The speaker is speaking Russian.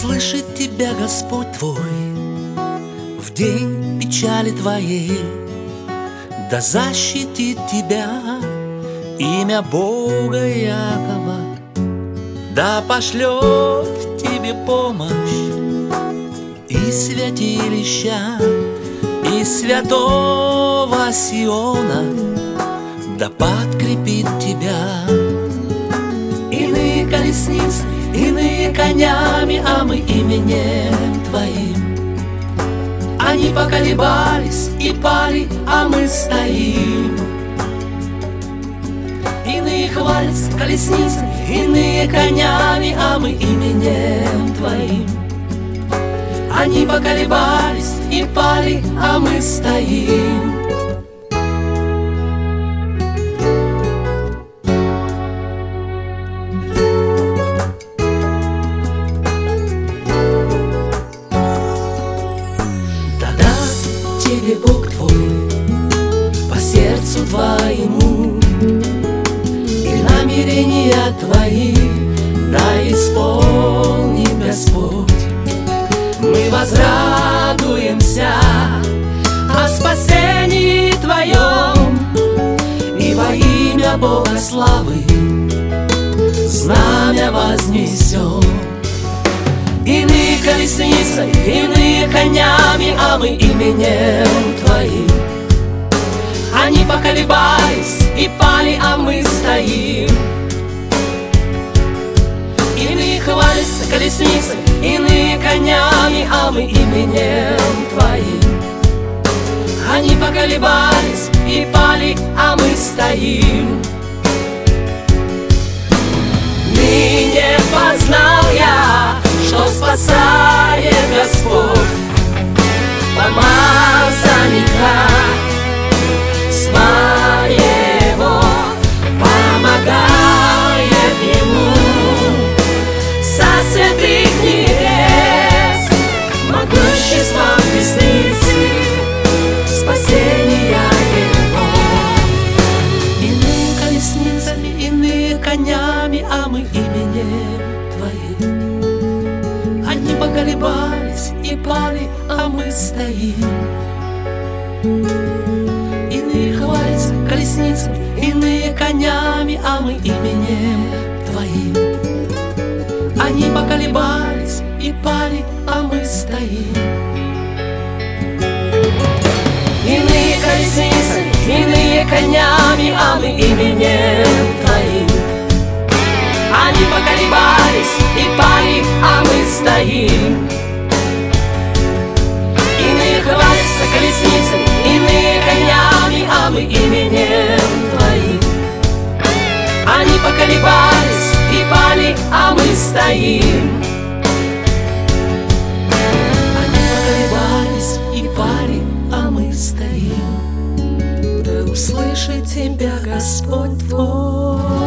слышит тебя Господь твой В день печали твоей. Да защитит тебя Имя Бога Якова Да пошлет тебе помощь И святилища И святого Сиона Да подкрепит тебя. Иные колесницы иные конями А мы именем Твоим. Они поколебались и пали, а мы стоим. Иные хвалятся колесницами, иные конями, а мы именем Твоим. Они поколебались и пали, а мы стоим твои да исполнит Господь Мы возрадуемся о спасении твоем И во имя Бога славы знамя вознесем Иные колесницы, иные конями, а мы именем Твоим. Колесницы, иные конями, а мы именем Твоим. Они поколебались и пали, а мы стоим. Ныне познал я что спасает Господь помазанника именем Твоим поколебались и пали, а мы стоим. Иные хвалятся колесницами, иные конями, а мы именем Твоим. Они поколебались и пали, а мы стоим. Иные колесницами, иные конями, а мы именем Твоим. Они поколебались и пали, а мы стоим. Иные хвалятся колесницами, иные конями, а мы именем Твоим. Они поколебались и пали, а мы стоим. Они поколебались и пали, а мы стоим. Да услышит тебя Господь Твой